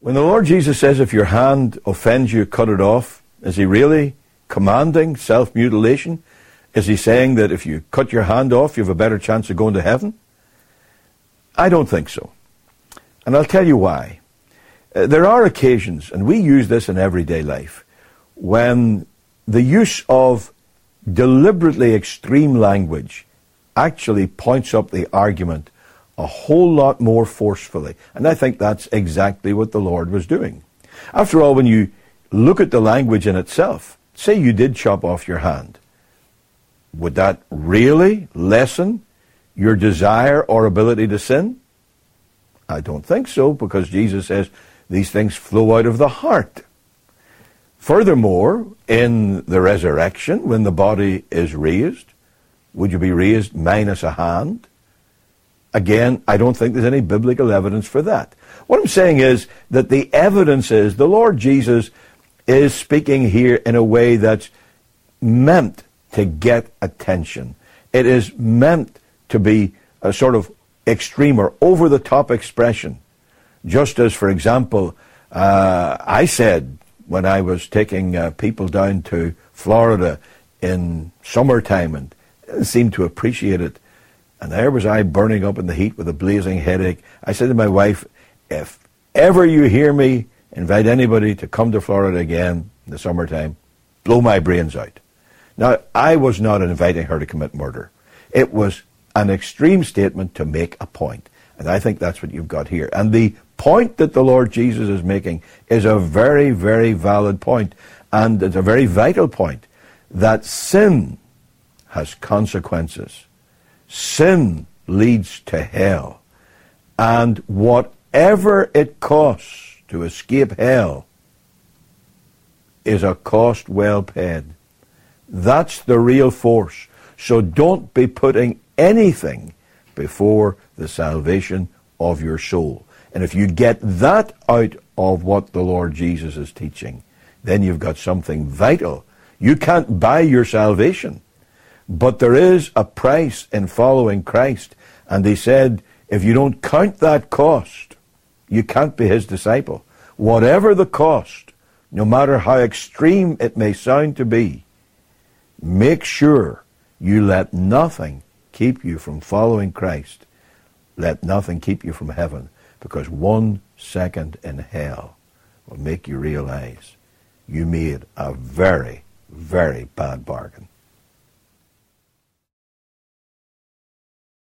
When the Lord Jesus says, if your hand offends you, cut it off, is he really commanding self mutilation? Is he saying that if you cut your hand off, you have a better chance of going to heaven? I don't think so. And I'll tell you why. Uh, there are occasions, and we use this in everyday life, when the use of deliberately extreme language actually points up the argument a whole lot more forcefully. And I think that's exactly what the Lord was doing. After all, when you look at the language in itself, say you did chop off your hand, would that really lessen your desire or ability to sin? I don't think so, because Jesus says these things flow out of the heart. Furthermore, in the resurrection, when the body is raised, would you be raised minus a hand? Again, I don't think there's any biblical evidence for that. What I'm saying is that the evidence is the Lord Jesus is speaking here in a way that's meant to get attention. It is meant to be a sort of extreme or over the top expression. Just as, for example, uh, I said when I was taking uh, people down to Florida in summertime and seemed to appreciate it. And there was I burning up in the heat with a blazing headache. I said to my wife, if ever you hear me invite anybody to come to Florida again in the summertime, blow my brains out. Now, I was not inviting her to commit murder. It was an extreme statement to make a point. And I think that's what you've got here. And the point that the Lord Jesus is making is a very, very valid point, and it's a very vital point that sin has consequences. Sin leads to hell. And whatever it costs to escape hell is a cost well paid. That's the real force. So don't be putting anything before the salvation of your soul. And if you get that out of what the Lord Jesus is teaching, then you've got something vital. You can't buy your salvation. But there is a price in following Christ. And he said, if you don't count that cost, you can't be his disciple. Whatever the cost, no matter how extreme it may sound to be, make sure you let nothing keep you from following Christ. Let nothing keep you from heaven, because one second in hell will make you realize you made a very, very bad bargain.